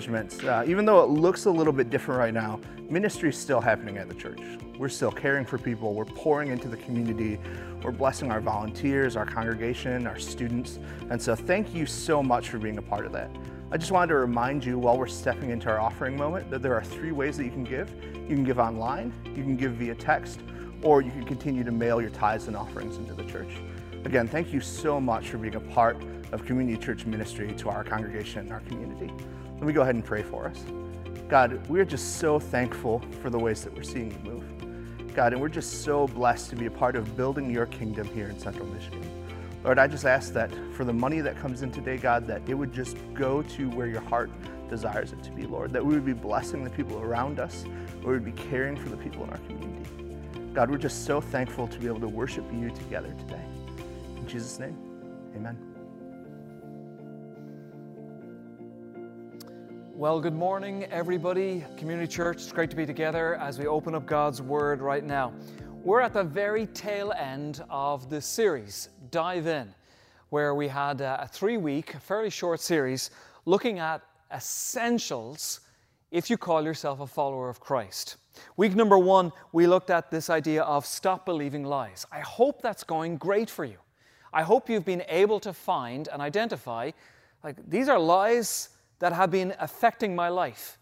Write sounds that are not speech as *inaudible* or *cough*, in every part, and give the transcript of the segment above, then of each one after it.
Uh, even though it looks a little bit different right now, ministry is still happening at the church. We're still caring for people, we're pouring into the community, we're blessing our volunteers, our congregation, our students. And so, thank you so much for being a part of that. I just wanted to remind you while we're stepping into our offering moment that there are three ways that you can give. You can give online, you can give via text, or you can continue to mail your tithes and offerings into the church. Again, thank you so much for being a part of Community Church ministry to our congregation and our community. Let me go ahead and pray for us. God, we're just so thankful for the ways that we're seeing you move. God, and we're just so blessed to be a part of building your kingdom here in Central Michigan. Lord, I just ask that for the money that comes in today, God, that it would just go to where your heart desires it to be, Lord. That we would be blessing the people around us, we would be caring for the people in our community. God, we're just so thankful to be able to worship you together today. In Jesus' name, amen. Well, good morning, everybody. Community Church, it's great to be together as we open up God's Word right now. We're at the very tail end of the series, Dive In, where we had a three week, fairly short series looking at essentials if you call yourself a follower of Christ. Week number one, we looked at this idea of stop believing lies. I hope that's going great for you. I hope you've been able to find and identify like these are lies that have been affecting my life.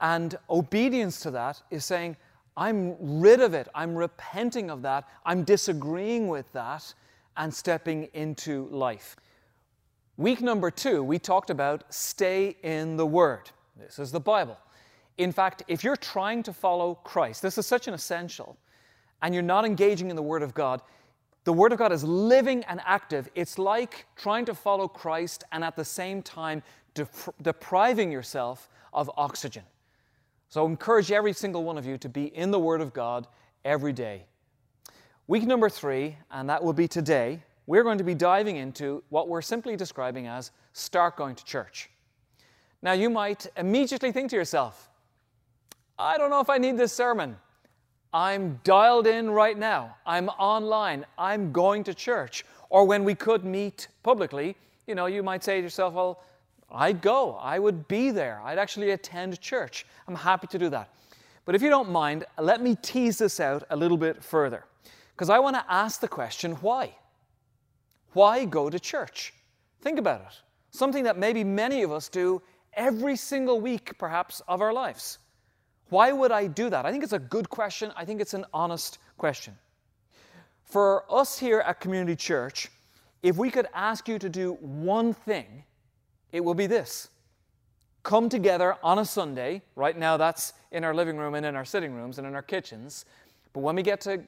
And obedience to that is saying, I'm rid of it. I'm repenting of that. I'm disagreeing with that and stepping into life. Week number two, we talked about stay in the Word. This is the Bible. In fact, if you're trying to follow Christ, this is such an essential, and you're not engaging in the Word of God, the Word of God is living and active. It's like trying to follow Christ and at the same time depriving yourself of oxygen. So, I encourage every single one of you to be in the Word of God every day. Week number three, and that will be today, we're going to be diving into what we're simply describing as start going to church. Now, you might immediately think to yourself, I don't know if I need this sermon. I'm dialed in right now. I'm online. I'm going to church. Or when we could meet publicly, you know, you might say to yourself, well, I'd go. I would be there. I'd actually attend church. I'm happy to do that. But if you don't mind, let me tease this out a little bit further. Because I want to ask the question why? Why go to church? Think about it. Something that maybe many of us do every single week, perhaps, of our lives. Why would I do that? I think it's a good question. I think it's an honest question. For us here at Community Church, if we could ask you to do one thing it will be this come together on a Sunday. Right now, that's in our living room and in our sitting rooms and in our kitchens. But when we get to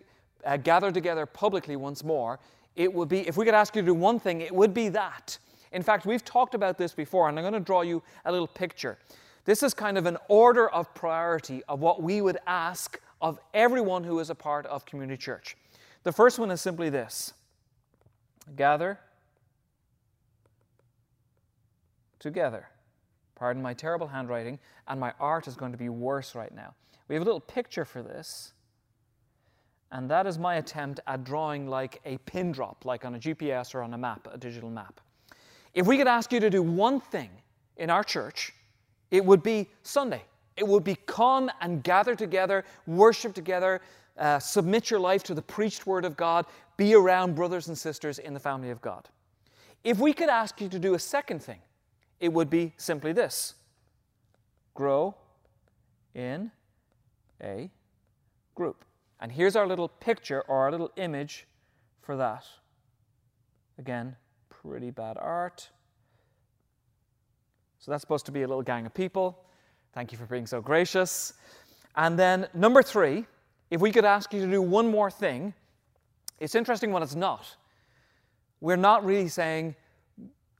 uh, gather together publicly once more, it would be, if we could ask you to do one thing, it would be that. In fact, we've talked about this before, and I'm going to draw you a little picture. This is kind of an order of priority of what we would ask of everyone who is a part of community church. The first one is simply this gather together. Pardon my terrible handwriting, and my art is going to be worse right now. We have a little picture for this, and that is my attempt at drawing like a pin drop, like on a GPS or on a map, a digital map. If we could ask you to do one thing in our church, it would be Sunday. It would be come and gather together, worship together, uh, submit your life to the preached word of God, be around brothers and sisters in the family of God. If we could ask you to do a second thing, it would be simply this grow in a group. And here's our little picture or our little image for that. Again, pretty bad art. So that's supposed to be a little gang of people. Thank you for being so gracious. And then, number three, if we could ask you to do one more thing, it's interesting when it's not. We're not really saying,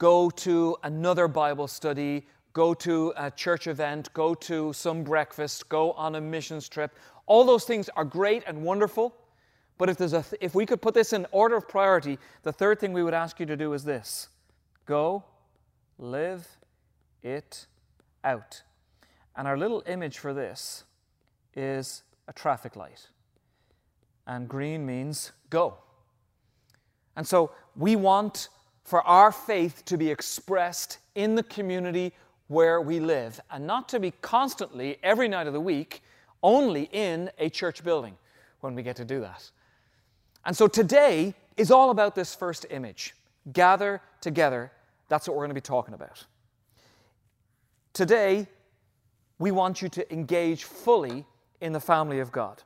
go to another Bible study, go to a church event, go to some breakfast, go on a missions trip. All those things are great and wonderful. But if, there's a th- if we could put this in order of priority, the third thing we would ask you to do is this go, live it out. And our little image for this is a traffic light. And green means go. And so we want for our faith to be expressed in the community where we live and not to be constantly, every night of the week, only in a church building when we get to do that. And so today is all about this first image gather together. That's what we're going to be talking about. Today, we want you to engage fully in the family of God.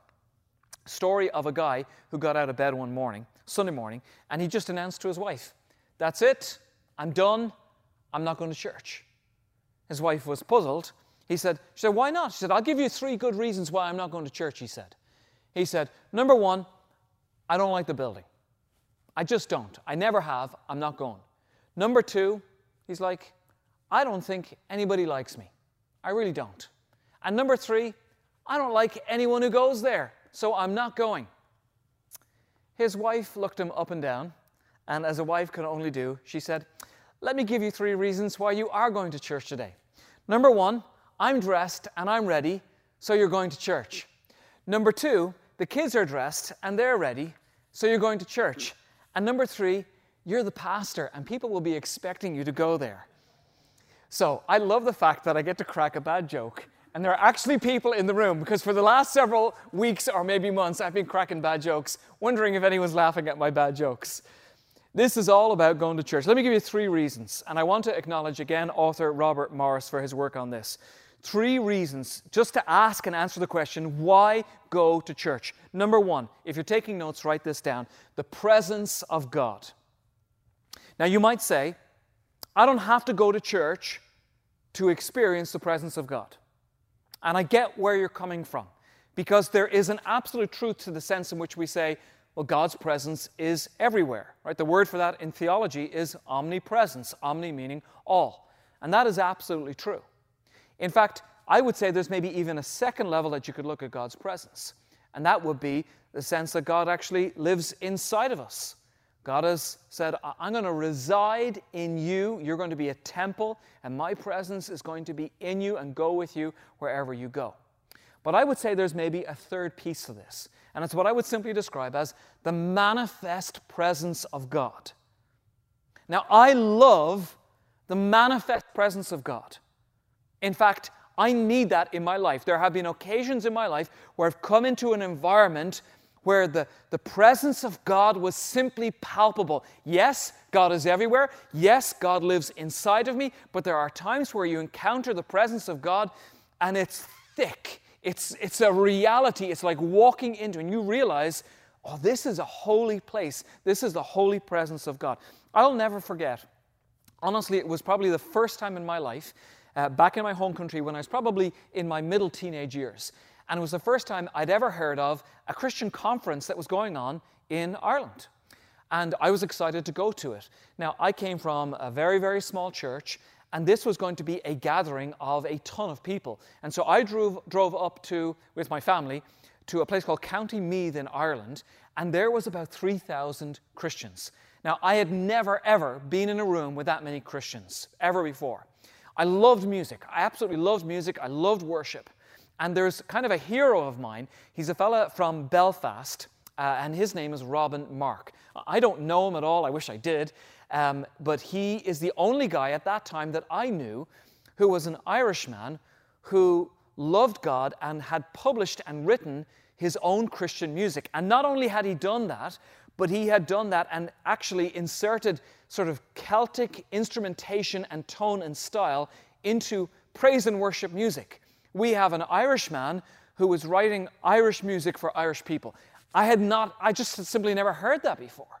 Story of a guy who got out of bed one morning, Sunday morning, and he just announced to his wife, That's it, I'm done, I'm not going to church. His wife was puzzled. He said, She said, Why not? She said, I'll give you three good reasons why I'm not going to church, he said. He said, Number one, I don't like the building. I just don't. I never have. I'm not going. Number two, he's like, I don't think anybody likes me. I really don't. And number three, I don't like anyone who goes there, so I'm not going. His wife looked him up and down, and as a wife can only do, she said, Let me give you three reasons why you are going to church today. Number one, I'm dressed and I'm ready, so you're going to church. Number two, the kids are dressed and they're ready, so you're going to church. And number three, you're the pastor and people will be expecting you to go there. So I love the fact that I get to crack a bad joke. And there are actually people in the room because for the last several weeks or maybe months, I've been cracking bad jokes, wondering if anyone's laughing at my bad jokes. This is all about going to church. Let me give you three reasons. And I want to acknowledge again author Robert Morris for his work on this. Three reasons just to ask and answer the question why go to church? Number one, if you're taking notes, write this down the presence of God. Now, you might say, I don't have to go to church to experience the presence of God. And I get where you're coming from because there is an absolute truth to the sense in which we say, well, God's presence is everywhere, right? The word for that in theology is omnipresence, omni meaning all. And that is absolutely true. In fact, I would say there's maybe even a second level that you could look at God's presence, and that would be the sense that God actually lives inside of us. God has said, I'm going to reside in you. You're going to be a temple, and my presence is going to be in you and go with you wherever you go. But I would say there's maybe a third piece to this, and it's what I would simply describe as the manifest presence of God. Now, I love the manifest presence of God. In fact, I need that in my life. There have been occasions in my life where I've come into an environment where the, the presence of God was simply palpable. Yes, God is everywhere. Yes, God lives inside of me. But there are times where you encounter the presence of God and it's thick. It's, it's a reality. It's like walking into, and you realize, oh, this is a holy place. This is the holy presence of God. I'll never forget. Honestly, it was probably the first time in my life, uh, back in my home country, when I was probably in my middle teenage years. And it was the first time I'd ever heard of a Christian conference that was going on in Ireland. And I was excited to go to it. Now, I came from a very, very small church, and this was going to be a gathering of a ton of people. And so I drove, drove up to, with my family, to a place called County Meath in Ireland, and there was about 3,000 Christians. Now, I had never, ever been in a room with that many Christians, ever before. I loved music. I absolutely loved music. I loved worship. And there's kind of a hero of mine. He's a fella from Belfast, uh, and his name is Robin Mark. I don't know him at all. I wish I did. Um, but he is the only guy at that time that I knew who was an Irishman who loved God and had published and written his own Christian music. And not only had he done that, but he had done that and actually inserted sort of Celtic instrumentation and tone and style into praise and worship music we have an Irishman who was writing Irish music for Irish people. I had not, I just simply never heard that before.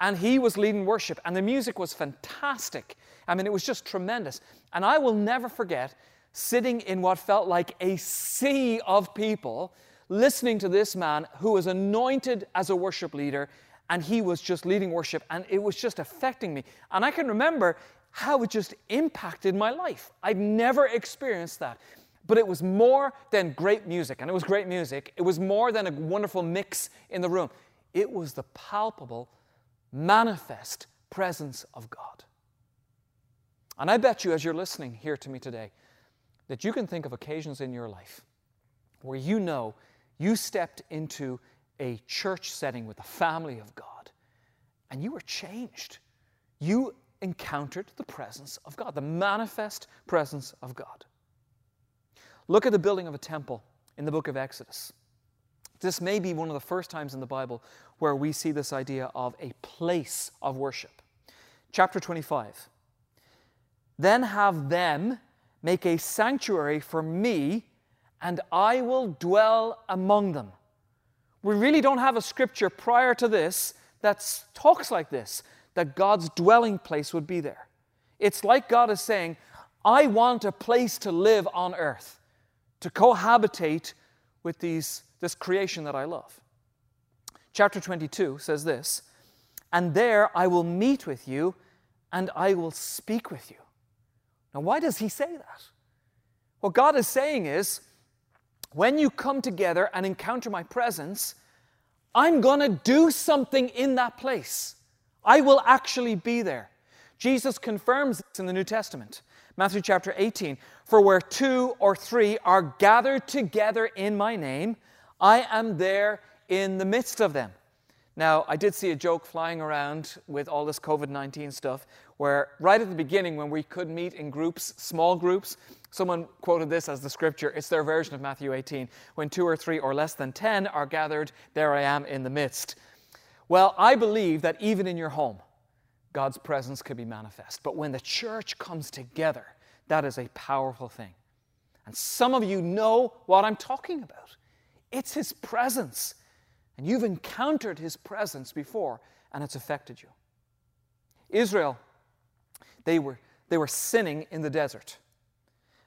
And he was leading worship, and the music was fantastic. I mean, it was just tremendous. And I will never forget sitting in what felt like a sea of people listening to this man who was anointed as a worship leader, and he was just leading worship, and it was just affecting me. And I can remember how it just impacted my life. I'd never experienced that. But it was more than great music, and it was great music. It was more than a wonderful mix in the room. It was the palpable, manifest presence of God. And I bet you, as you're listening here to me today, that you can think of occasions in your life where you know you stepped into a church setting with the family of God and you were changed. You encountered the presence of God, the manifest presence of God. Look at the building of a temple in the book of Exodus. This may be one of the first times in the Bible where we see this idea of a place of worship. Chapter 25. Then have them make a sanctuary for me, and I will dwell among them. We really don't have a scripture prior to this that talks like this, that God's dwelling place would be there. It's like God is saying, I want a place to live on earth, to cohabitate with these, this creation that I love. Chapter 22 says this And there I will meet with you, and I will speak with you. Now, why does he say that? What God is saying is, when you come together and encounter my presence, I'm going to do something in that place. I will actually be there. Jesus confirms this in the New Testament. Matthew chapter 18 For where two or three are gathered together in my name, I am there in the midst of them. Now, I did see a joke flying around with all this COVID 19 stuff where, right at the beginning, when we could meet in groups, small groups, someone quoted this as the scripture. It's their version of Matthew 18. When two or three or less than 10 are gathered, there I am in the midst. Well, I believe that even in your home, God's presence could be manifest. But when the church comes together, that is a powerful thing. And some of you know what I'm talking about. It's His presence. And you've encountered His presence before, and it's affected you. Israel, they were, they were sinning in the desert.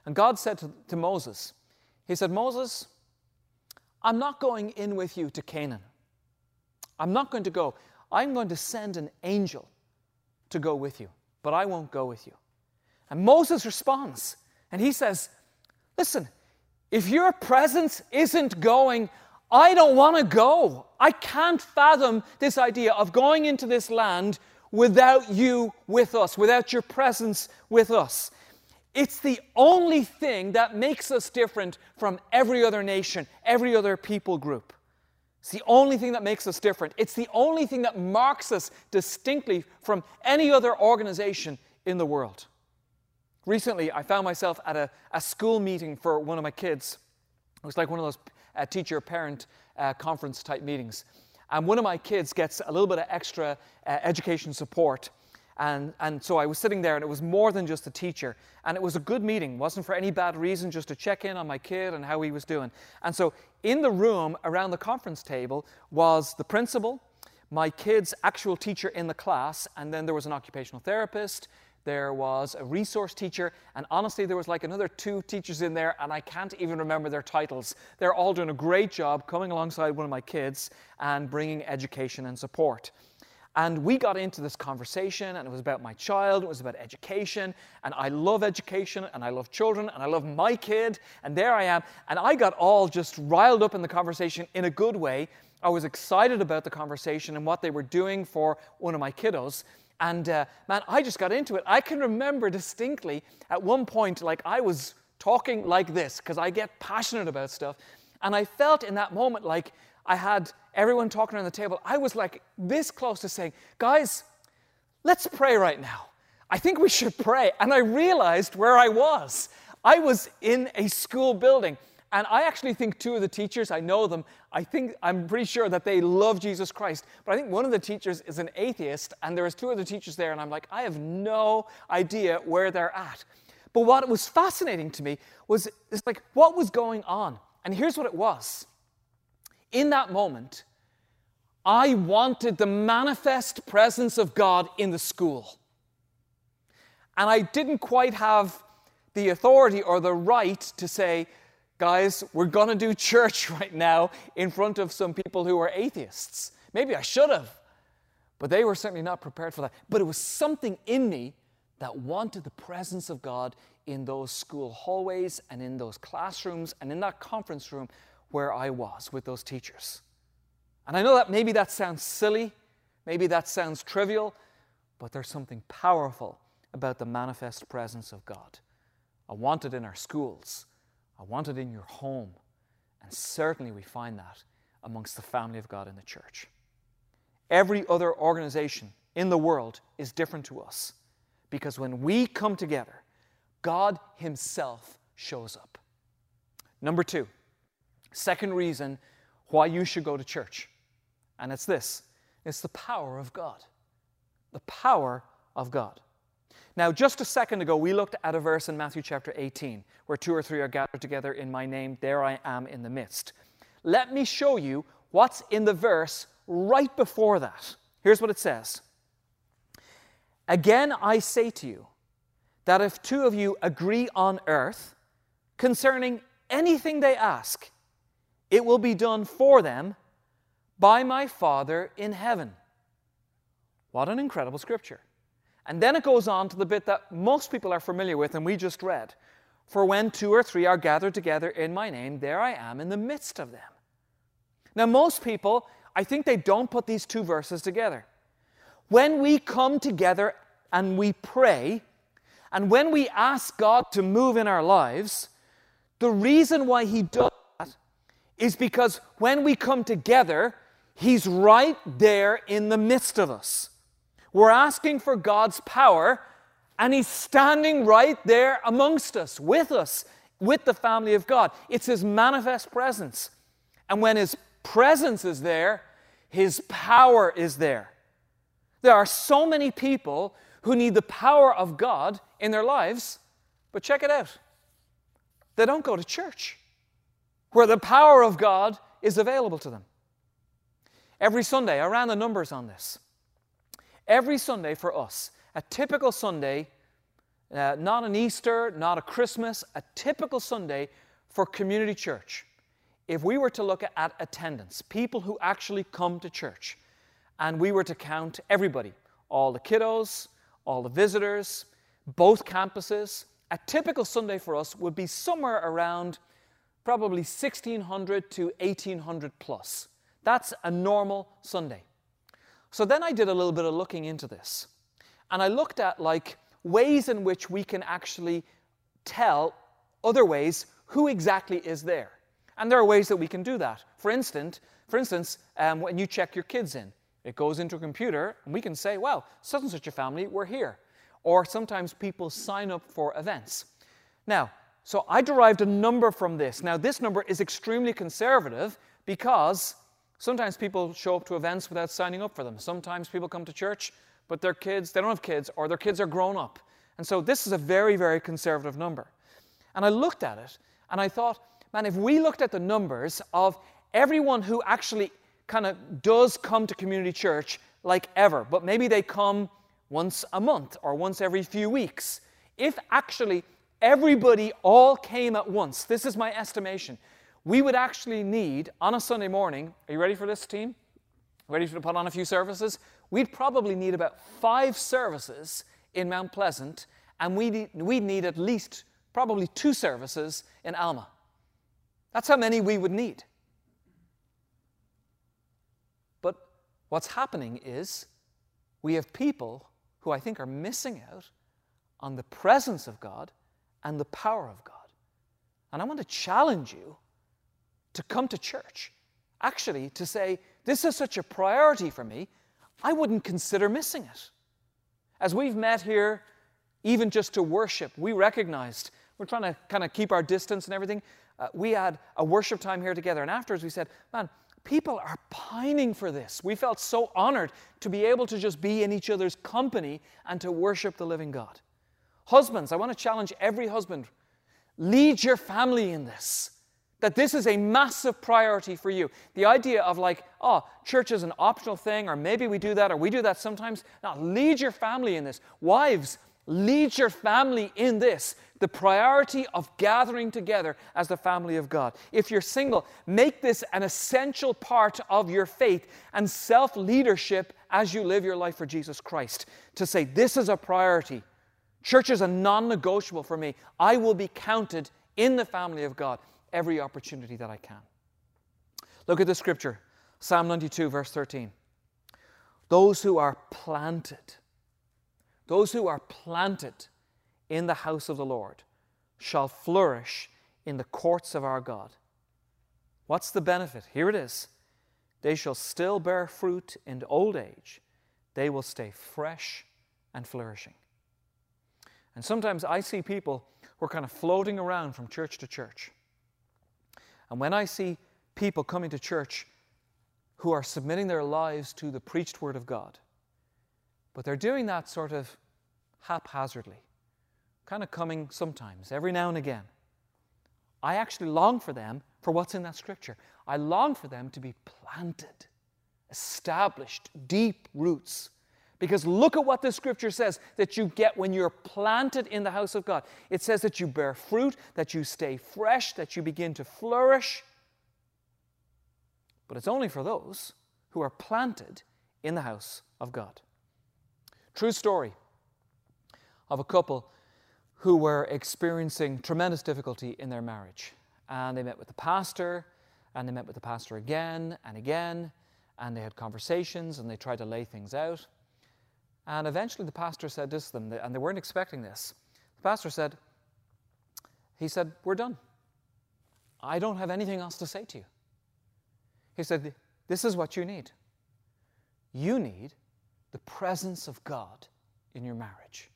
And God said to, to Moses, He said, Moses, I'm not going in with you to Canaan. I'm not going to go. I'm going to send an angel to go with you, but I won't go with you. And Moses responds, and he says, Listen, if your presence isn't going, I don't want to go. I can't fathom this idea of going into this land without you with us, without your presence with us. It's the only thing that makes us different from every other nation, every other people group. It's the only thing that makes us different. It's the only thing that marks us distinctly from any other organization in the world. Recently, I found myself at a, a school meeting for one of my kids. It was like one of those uh, teacher parent uh, conference type meetings. And one of my kids gets a little bit of extra uh, education support. And, and so I was sitting there, and it was more than just a teacher. And it was a good meeting. Wasn't for any bad reason, just to check in on my kid and how he was doing. And so in the room around the conference table was the principal, my kid's actual teacher in the class, and then there was an occupational therapist, there was a resource teacher, and honestly, there was like another two teachers in there, and I can't even remember their titles. They're all doing a great job coming alongside one of my kids and bringing education and support. And we got into this conversation, and it was about my child, it was about education, and I love education, and I love children, and I love my kid, and there I am. And I got all just riled up in the conversation in a good way. I was excited about the conversation and what they were doing for one of my kiddos. And uh, man, I just got into it. I can remember distinctly at one point, like I was talking like this, because I get passionate about stuff. And I felt in that moment like I had everyone talking around the table, I was like this close to saying, guys, let's pray right now. I think we should pray. And I realized where I was. I was in a school building. And I actually think two of the teachers, I know them, I think, I'm pretty sure that they love Jesus Christ. But I think one of the teachers is an atheist, and there was two other teachers there, and I'm like, I have no idea where they're at. But what was fascinating to me was, it's like, what was going on? And here's what it was. In that moment, I wanted the manifest presence of God in the school. And I didn't quite have the authority or the right to say, guys, we're going to do church *laughs* right now in front of some people who are atheists. Maybe I should have, but they were certainly not prepared for that. But it was something in me that wanted the presence of God in those school hallways and in those classrooms and in that conference room where I was with those teachers. And I know that maybe that sounds silly, maybe that sounds trivial, but there's something powerful about the manifest presence of God. I want it in our schools, I want it in your home, and certainly we find that amongst the family of God in the church. Every other organization in the world is different to us. Because when we come together, God Himself shows up. Number two, second reason why you should go to church, and it's this it's the power of God. The power of God. Now, just a second ago, we looked at a verse in Matthew chapter 18 where two or three are gathered together in my name, there I am in the midst. Let me show you what's in the verse right before that. Here's what it says Again, I say to you that if two of you agree on earth concerning anything they ask, it will be done for them by my Father in heaven. What an incredible scripture. And then it goes on to the bit that most people are familiar with and we just read. For when two or three are gathered together in my name, there I am in the midst of them. Now, most people, I think they don't put these two verses together. When we come together and we pray, and when we ask God to move in our lives, the reason why He does that is because when we come together, He's right there in the midst of us. We're asking for God's power, and He's standing right there amongst us, with us, with the family of God. It's His manifest presence. And when His presence is there, His power is there. There are so many people who need the power of God in their lives, but check it out. They don't go to church where the power of God is available to them. Every Sunday, I ran the numbers on this. Every Sunday for us, a typical Sunday, uh, not an Easter, not a Christmas, a typical Sunday for community church, if we were to look at attendance, people who actually come to church, and we were to count everybody, all the kiddos, all the visitors, both campuses, a typical Sunday for us would be somewhere around probably 1600 to 1800 plus. That's a normal Sunday. So then I did a little bit of looking into this. And I looked at like ways in which we can actually tell other ways who exactly is there. And there are ways that we can do that. For instance, for instance, um, when you check your kids in, it goes into a computer, and we can say, well, such and such a family, we're here. Or sometimes people sign up for events. Now, so I derived a number from this. Now, this number is extremely conservative because sometimes people show up to events without signing up for them. Sometimes people come to church, but their kids, they don't have kids, or their kids are grown up. And so this is a very, very conservative number. And I looked at it, and I thought, man, if we looked at the numbers of everyone who actually kind of does come to community church like ever, but maybe they come once a month or once every few weeks, if actually everybody all came at once, this is my estimation, we would actually need on a Sunday morning, are you ready for this team? Ready to put on a few services? We'd probably need about five services in Mount Pleasant, and we'd, we'd need at least probably two services in Alma. That's how many we would need. But what's happening is we have people who I think are missing out on the presence of God and the power of God. And I want to challenge you to come to church. Actually, to say, this is such a priority for me, I wouldn't consider missing it. As we've met here, even just to worship, we recognized we're trying to kind of keep our distance and everything uh, we had a worship time here together, and afterwards we said, Man, people are pining for this. We felt so honored to be able to just be in each other's company and to worship the living God. Husbands, I want to challenge every husband lead your family in this. That this is a massive priority for you. The idea of like, oh, church is an optional thing, or maybe we do that, or we do that sometimes. Now, lead your family in this. Wives, lead your family in this the priority of gathering together as the family of God. If you're single, make this an essential part of your faith and self leadership as you live your life for Jesus Christ. To say, This is a priority. Church is a non negotiable for me. I will be counted in the family of God every opportunity that I can. Look at the scripture Psalm 92, verse 13. Those who are planted, those who are planted in the house of the Lord shall flourish in the courts of our God. What's the benefit? Here it is. They shall still bear fruit in old age, they will stay fresh and flourishing. And sometimes I see people who are kind of floating around from church to church. And when I see people coming to church who are submitting their lives to the preached word of God, but they're doing that sort of haphazardly, kind of coming sometimes, every now and again. I actually long for them for what's in that scripture. I long for them to be planted, established, deep roots. Because look at what the scripture says that you get when you're planted in the house of God. It says that you bear fruit, that you stay fresh, that you begin to flourish. But it's only for those who are planted in the house of God. True story of a couple who were experiencing tremendous difficulty in their marriage. And they met with the pastor, and they met with the pastor again and again, and they had conversations and they tried to lay things out. And eventually the pastor said this to them, and they weren't expecting this. The pastor said, He said, We're done. I don't have anything else to say to you. He said, This is what you need. You need the presence of God in your marriage.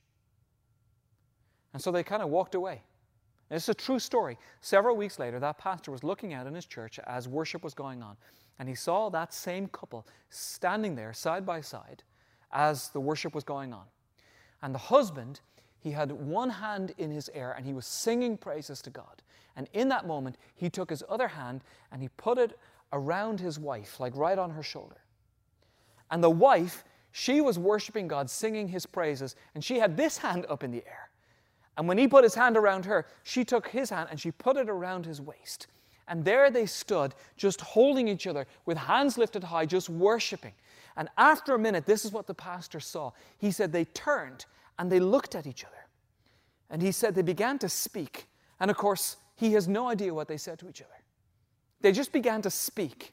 And so they kind of walked away. And it's a true story. Several weeks later, that pastor was looking out in his church as worship was going on, and he saw that same couple standing there side by side as the worship was going on. And the husband, he had one hand in his air and he was singing praises to God. And in that moment, he took his other hand and he put it around his wife, like right on her shoulder. And the wife, she was worshiping God, singing his praises, and she had this hand up in the air. And when he put his hand around her, she took his hand and she put it around his waist. And there they stood, just holding each other with hands lifted high, just worshiping. And after a minute, this is what the pastor saw. He said they turned and they looked at each other. And he said they began to speak. And of course, he has no idea what they said to each other. They just began to speak.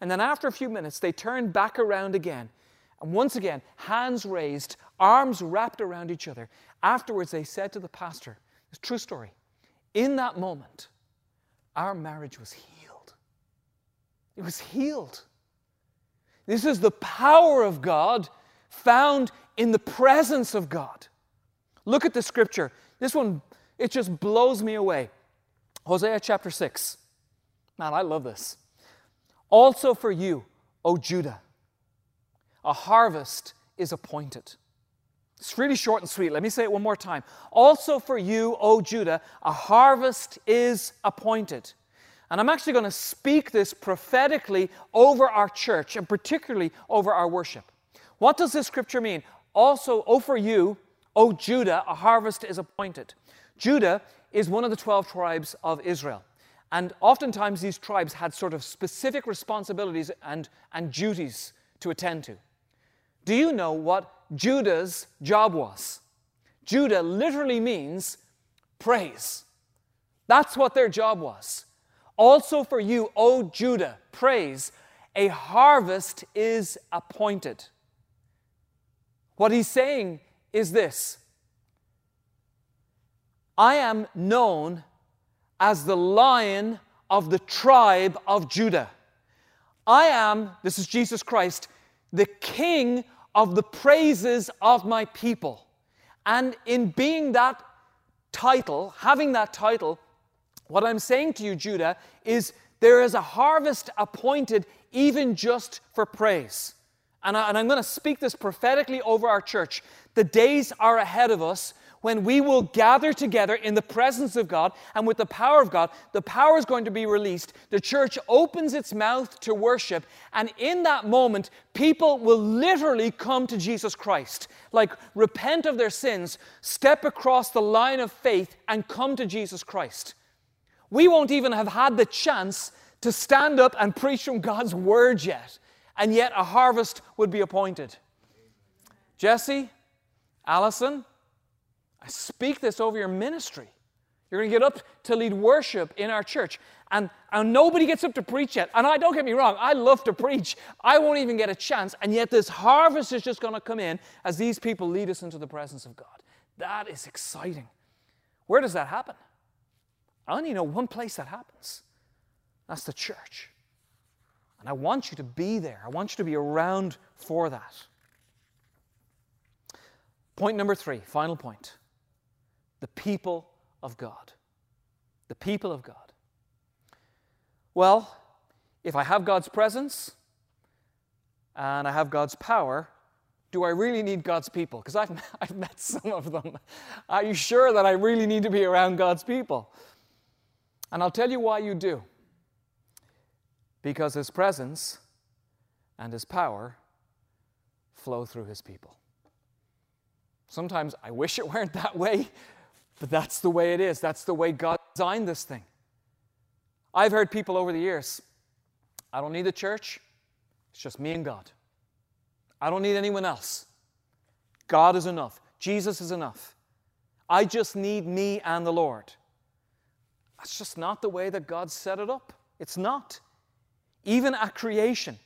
And then after a few minutes, they turned back around again. And once again, hands raised, arms wrapped around each other. Afterwards, they said to the pastor, it's true story. In that moment, our marriage was healed. It was healed. This is the power of God found in the presence of God. Look at the scripture. This one, it just blows me away. Hosea chapter 6. Man, I love this. Also for you, O Judah, a harvest is appointed. It's really short and sweet. Let me say it one more time. Also for you, O Judah, a harvest is appointed. And I'm actually going to speak this prophetically over our church and particularly over our worship. What does this scripture mean? Also, O for you, O Judah, a harvest is appointed. Judah is one of the 12 tribes of Israel. And oftentimes these tribes had sort of specific responsibilities and, and duties to attend to. Do you know what Judah's job was? Judah literally means praise. That's what their job was. Also for you, O Judah, praise, a harvest is appointed. What he's saying is this I am known as the lion of the tribe of Judah. I am, this is Jesus Christ, the king of the praises of my people. And in being that title, having that title, what I'm saying to you, Judah, is there is a harvest appointed even just for praise. And, I, am going to speak this prophetically over our church. The days are ahead of us when we will gather together in the presence of God and with the power of God. The power is going to be released. The church opens its mouth to worship. And in that moment, people will literally come to Jesus Christ. Like repent of their sins, step across the line of faith, and come to Jesus Christ we won't even have had the chance to stand up and preach from God's word yet, and yet a harvest would be appointed. Jesse, Allison, I speak this over your ministry. You're going to get up to lead worship in our church. And, and nobody gets up to preach yet. And I don't get me wrong, I love to preach. I won't even get a chance. And yet this harvest is just going to come in as these people lead us into the presence of God. That is exciting. Where does that happen? I only know one place that happens that's the church. And I want you to be there, I want you to be around for that. Point number three, final point. the people of God. The people of God. Well, if I have God's presence and I have God's power, do I really need God's people? Because I've, *laughs* I've met some of them. Are you sure that I really need to be around God's people? And I'll tell you why you do. Because His presence and His power flow through His people. Sometimes I wish it weren't that way, but that's the way it is. That's the way God designed this thing. I've heard people over the years, I don't need the church, it's just me and God. I don't need anyone else. God is enough. Jesus is enough. I just need me and the Lord. That's just not the way that God set it up. It's not. Even at creation,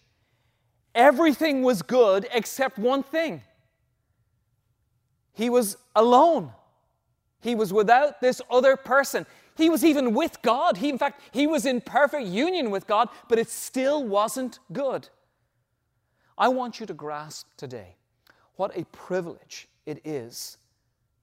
everything was good except one thing He was alone. He was without this other person. He was even with God. He, in fact, he was in perfect union with God, but it still wasn't good. I want you to grasp today what a privilege it is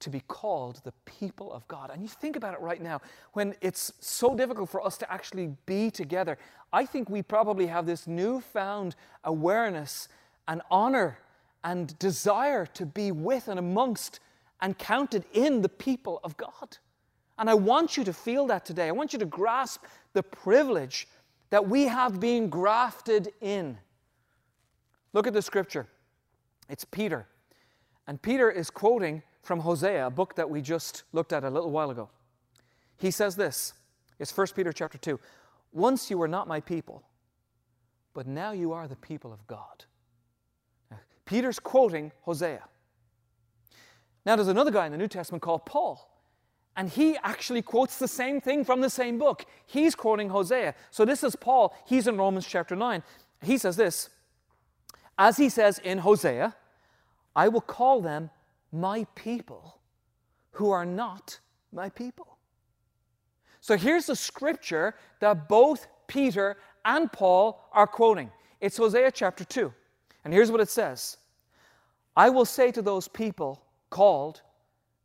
to be called the people of God. And you think about it right now, when it's so difficult for us to actually be together, I think we probably have this newfound awareness and honor and desire to be with and amongst and counted in the people of God. And I want you to feel that today. I want you to grasp the privilege that we have been grafted in. Look at the scripture. It's Peter. And Peter is quoting from Hosea, a book that we just looked at a little while ago. He says this. It's 1 Peter chapter 2. Once you were not my people, but now you are the people of God. Peter's quoting Hosea. Now, there's another guy in the New Testament called Paul, and he actually quotes the same thing from the same book. He's quoting Hosea. So, this is Paul. He's in Romans chapter 9. He says this as he says in Hosea, I will call them my people who are not my people. So here's the scripture that both Peter and Paul are quoting. It's Hosea chapter 2. And here's what it says I will say to those people called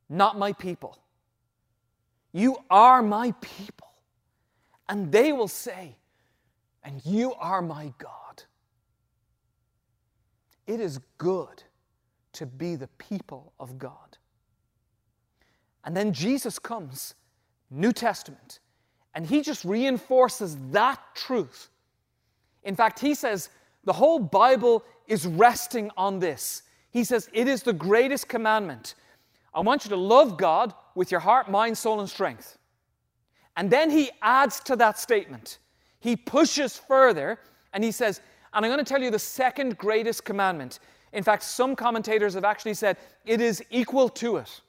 not my people, You are my people. And they will say, And you are my God. It is good to be the people of God. And then Jesus comes, New Testament, and he just reinforces that truth. In fact, he says the whole Bible is resting on this. He says it is the greatest commandment. I want you to love God with your heart, mind, soul, and strength. And then he adds to that statement. He pushes further and he says, and I'm going to tell you the second greatest commandment. In fact, some commentators have actually said it is equal to it.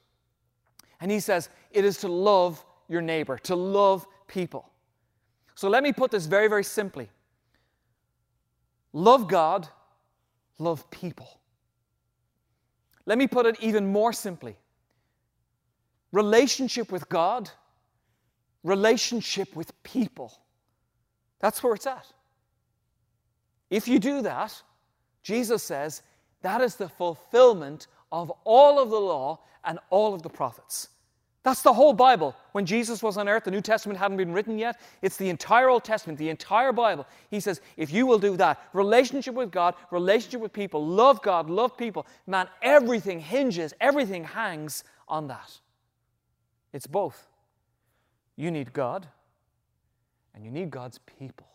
And he says it is to love your neighbor, to love people. So let me put this very, very simply love God, love people. Let me put it even more simply relationship with God, relationship with people. That's where it's at. If you do that, Jesus says that is the fulfillment of all of the law and all of the prophets. That's the whole Bible. When Jesus was on earth, the New Testament hadn't been written yet. It's the entire Old Testament, the entire Bible. He says, if you will do that, relationship with God, relationship with people, love God, love people, man, everything hinges, everything hangs on that. It's both. You need God, and you need God's people.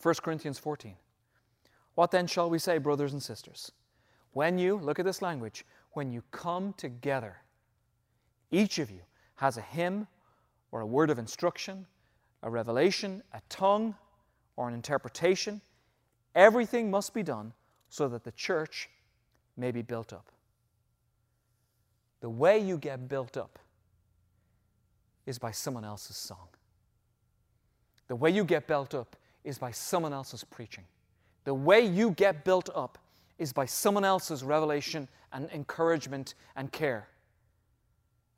1 Corinthians 14. What then shall we say, brothers and sisters? When you, look at this language, when you come together, each of you has a hymn or a word of instruction, a revelation, a tongue, or an interpretation. Everything must be done so that the church may be built up. The way you get built up is by someone else's song. The way you get built up is by someone else's preaching. The way you get built up is by someone else's revelation and encouragement and care.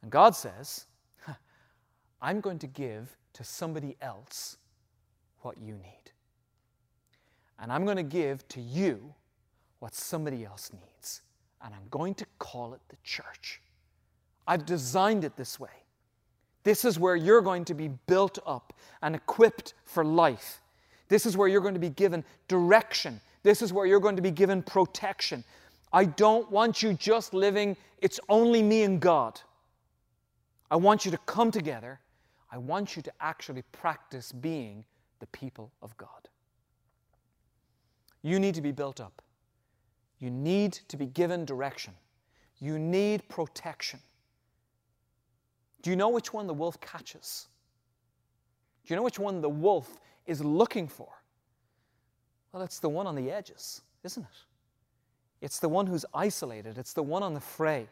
And God says, I'm going to give to somebody else what you need. And I'm going to give to you what somebody else needs. And I'm going to call it the church. I've designed it this way. This is where you're going to be built up and equipped for life. This is where you're going to be given direction. This is where you're going to be given protection. I don't want you just living, it's only me and God. I want you to come together. I want you to actually practice being the people of God. You need to be built up. You need to be given direction. You need protection. Do you know which one the wolf catches? Do you know which one the wolf is looking for? Well, it's the one on the edges, isn't it? It's the one who's isolated, it's the one on the fray.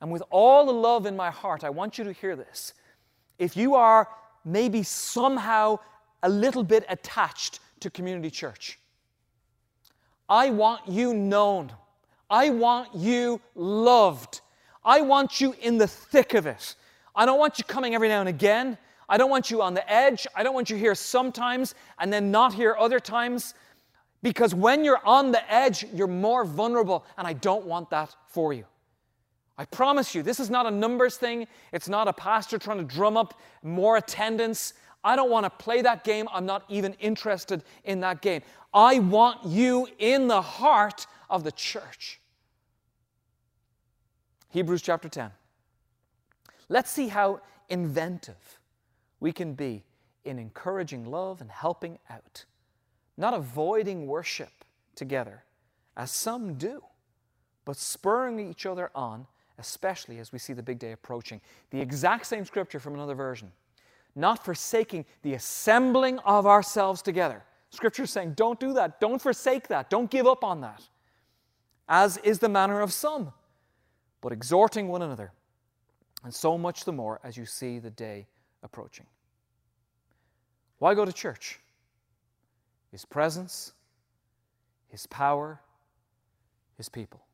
And with all the love in my heart, I want you to hear this. If you are maybe somehow a little bit attached to community church, I want you known. I want you loved. I want you in the thick of it. I don't want you coming every now and again. I don't want you on the edge. I don't want you here sometimes and then not here other times. Because when you're on the edge, you're more vulnerable, and I don't want that for you. I promise you, this is not a numbers thing. It's not a pastor trying to drum up more attendance. I don't want to play that game. I'm not even interested in that game. I want you in the heart of the church. Hebrews chapter 10. Let's see how inventive we can be in encouraging love and helping out, not avoiding worship together, as some do, but spurring each other on, especially as we see the big day approaching. The exact same scripture from another version. Not forsaking the assembling of ourselves together. Scripture is saying, don't do that. Don't forsake that. Don't give up on that. As is the manner of some but exhorting one another, and so much the more as you see the day approaching. Why go to church? His presence, His power, His people.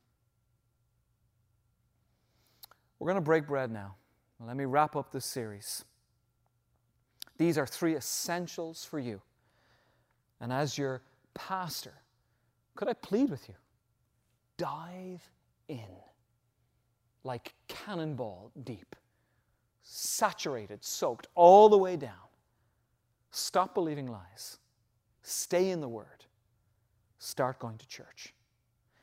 We're going to break bread now. Let me wrap up this series. These are three essentials for you. And as your pastor, could I plead with you? Dive in like cannonball deep, saturated, soaked all the way down. Stop believing lies. Stay in the Word. Start going to church.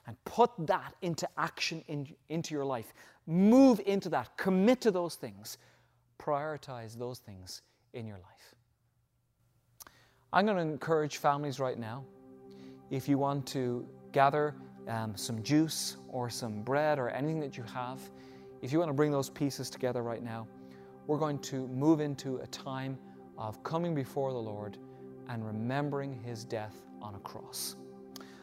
And put that into action in, into your life. Move into that. Commit to those things. Prioritize those things in your life. I'm going to encourage families right now. If you want to gather um, some juice or some bread or anything that you have, if you want to bring those pieces together right now, we're going to move into a time of coming before the Lord and remembering his death on a cross.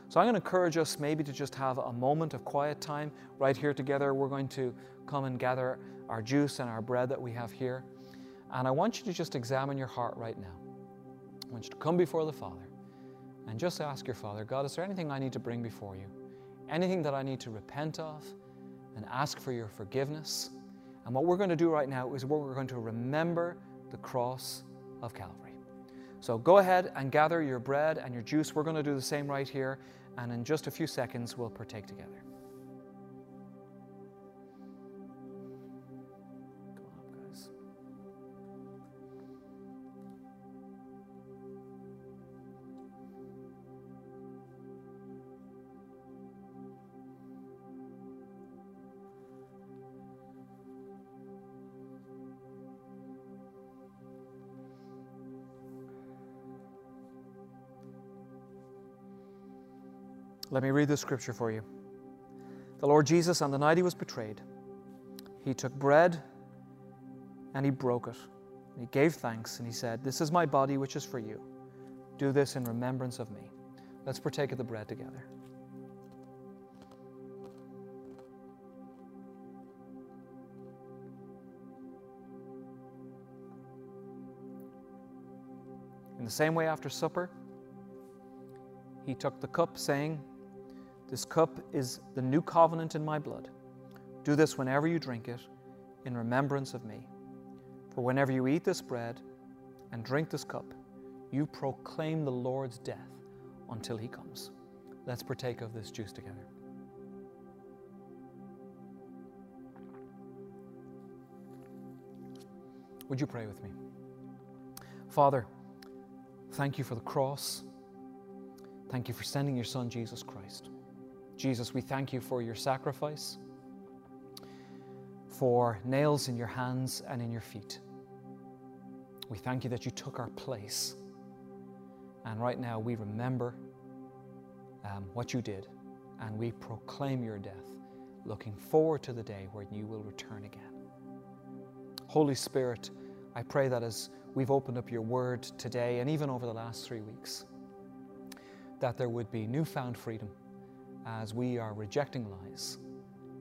So I'm going to encourage us maybe to just have a moment of quiet time right here together. We're going to come and gather our juice and our bread that we have here. And I want you to just examine your heart right now. I want you to come before the Father and just ask your Father, God, is there anything I need to bring before you? anything that I need to repent of and ask for your forgiveness. And what we're going to do right now is we're going to remember the cross of Calvary. So go ahead and gather your bread and your juice. We're going to do the same right here. And in just a few seconds, we'll partake together. Let me read the scripture for you. The Lord Jesus, on the night he was betrayed, he took bread and he broke it. He gave thanks and he said, This is my body which is for you. Do this in remembrance of me. Let's partake of the bread together. In the same way, after supper, he took the cup, saying, this cup is the new covenant in my blood. Do this whenever you drink it in remembrance of me. For whenever you eat this bread and drink this cup, you proclaim the Lord's death until he comes. Let's partake of this juice together. Would you pray with me? Father, thank you for the cross. Thank you for sending your Son, Jesus Christ. Jesus, we thank you for your sacrifice, for nails in your hands and in your feet. We thank you that you took our place. And right now we remember um, what you did and we proclaim your death, looking forward to the day when you will return again. Holy Spirit, I pray that as we've opened up your word today and even over the last three weeks, that there would be newfound freedom as we are rejecting lies,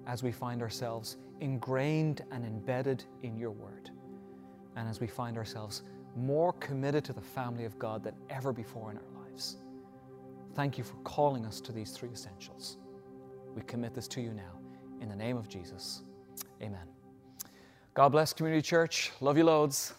as we find ourselves ingrained and embedded in your word, and as we find ourselves more committed to the family of God than ever before in our lives. Thank you for calling us to these three essentials. We commit this to you now. In the name of Jesus, amen. God bless Community Church. Love you loads.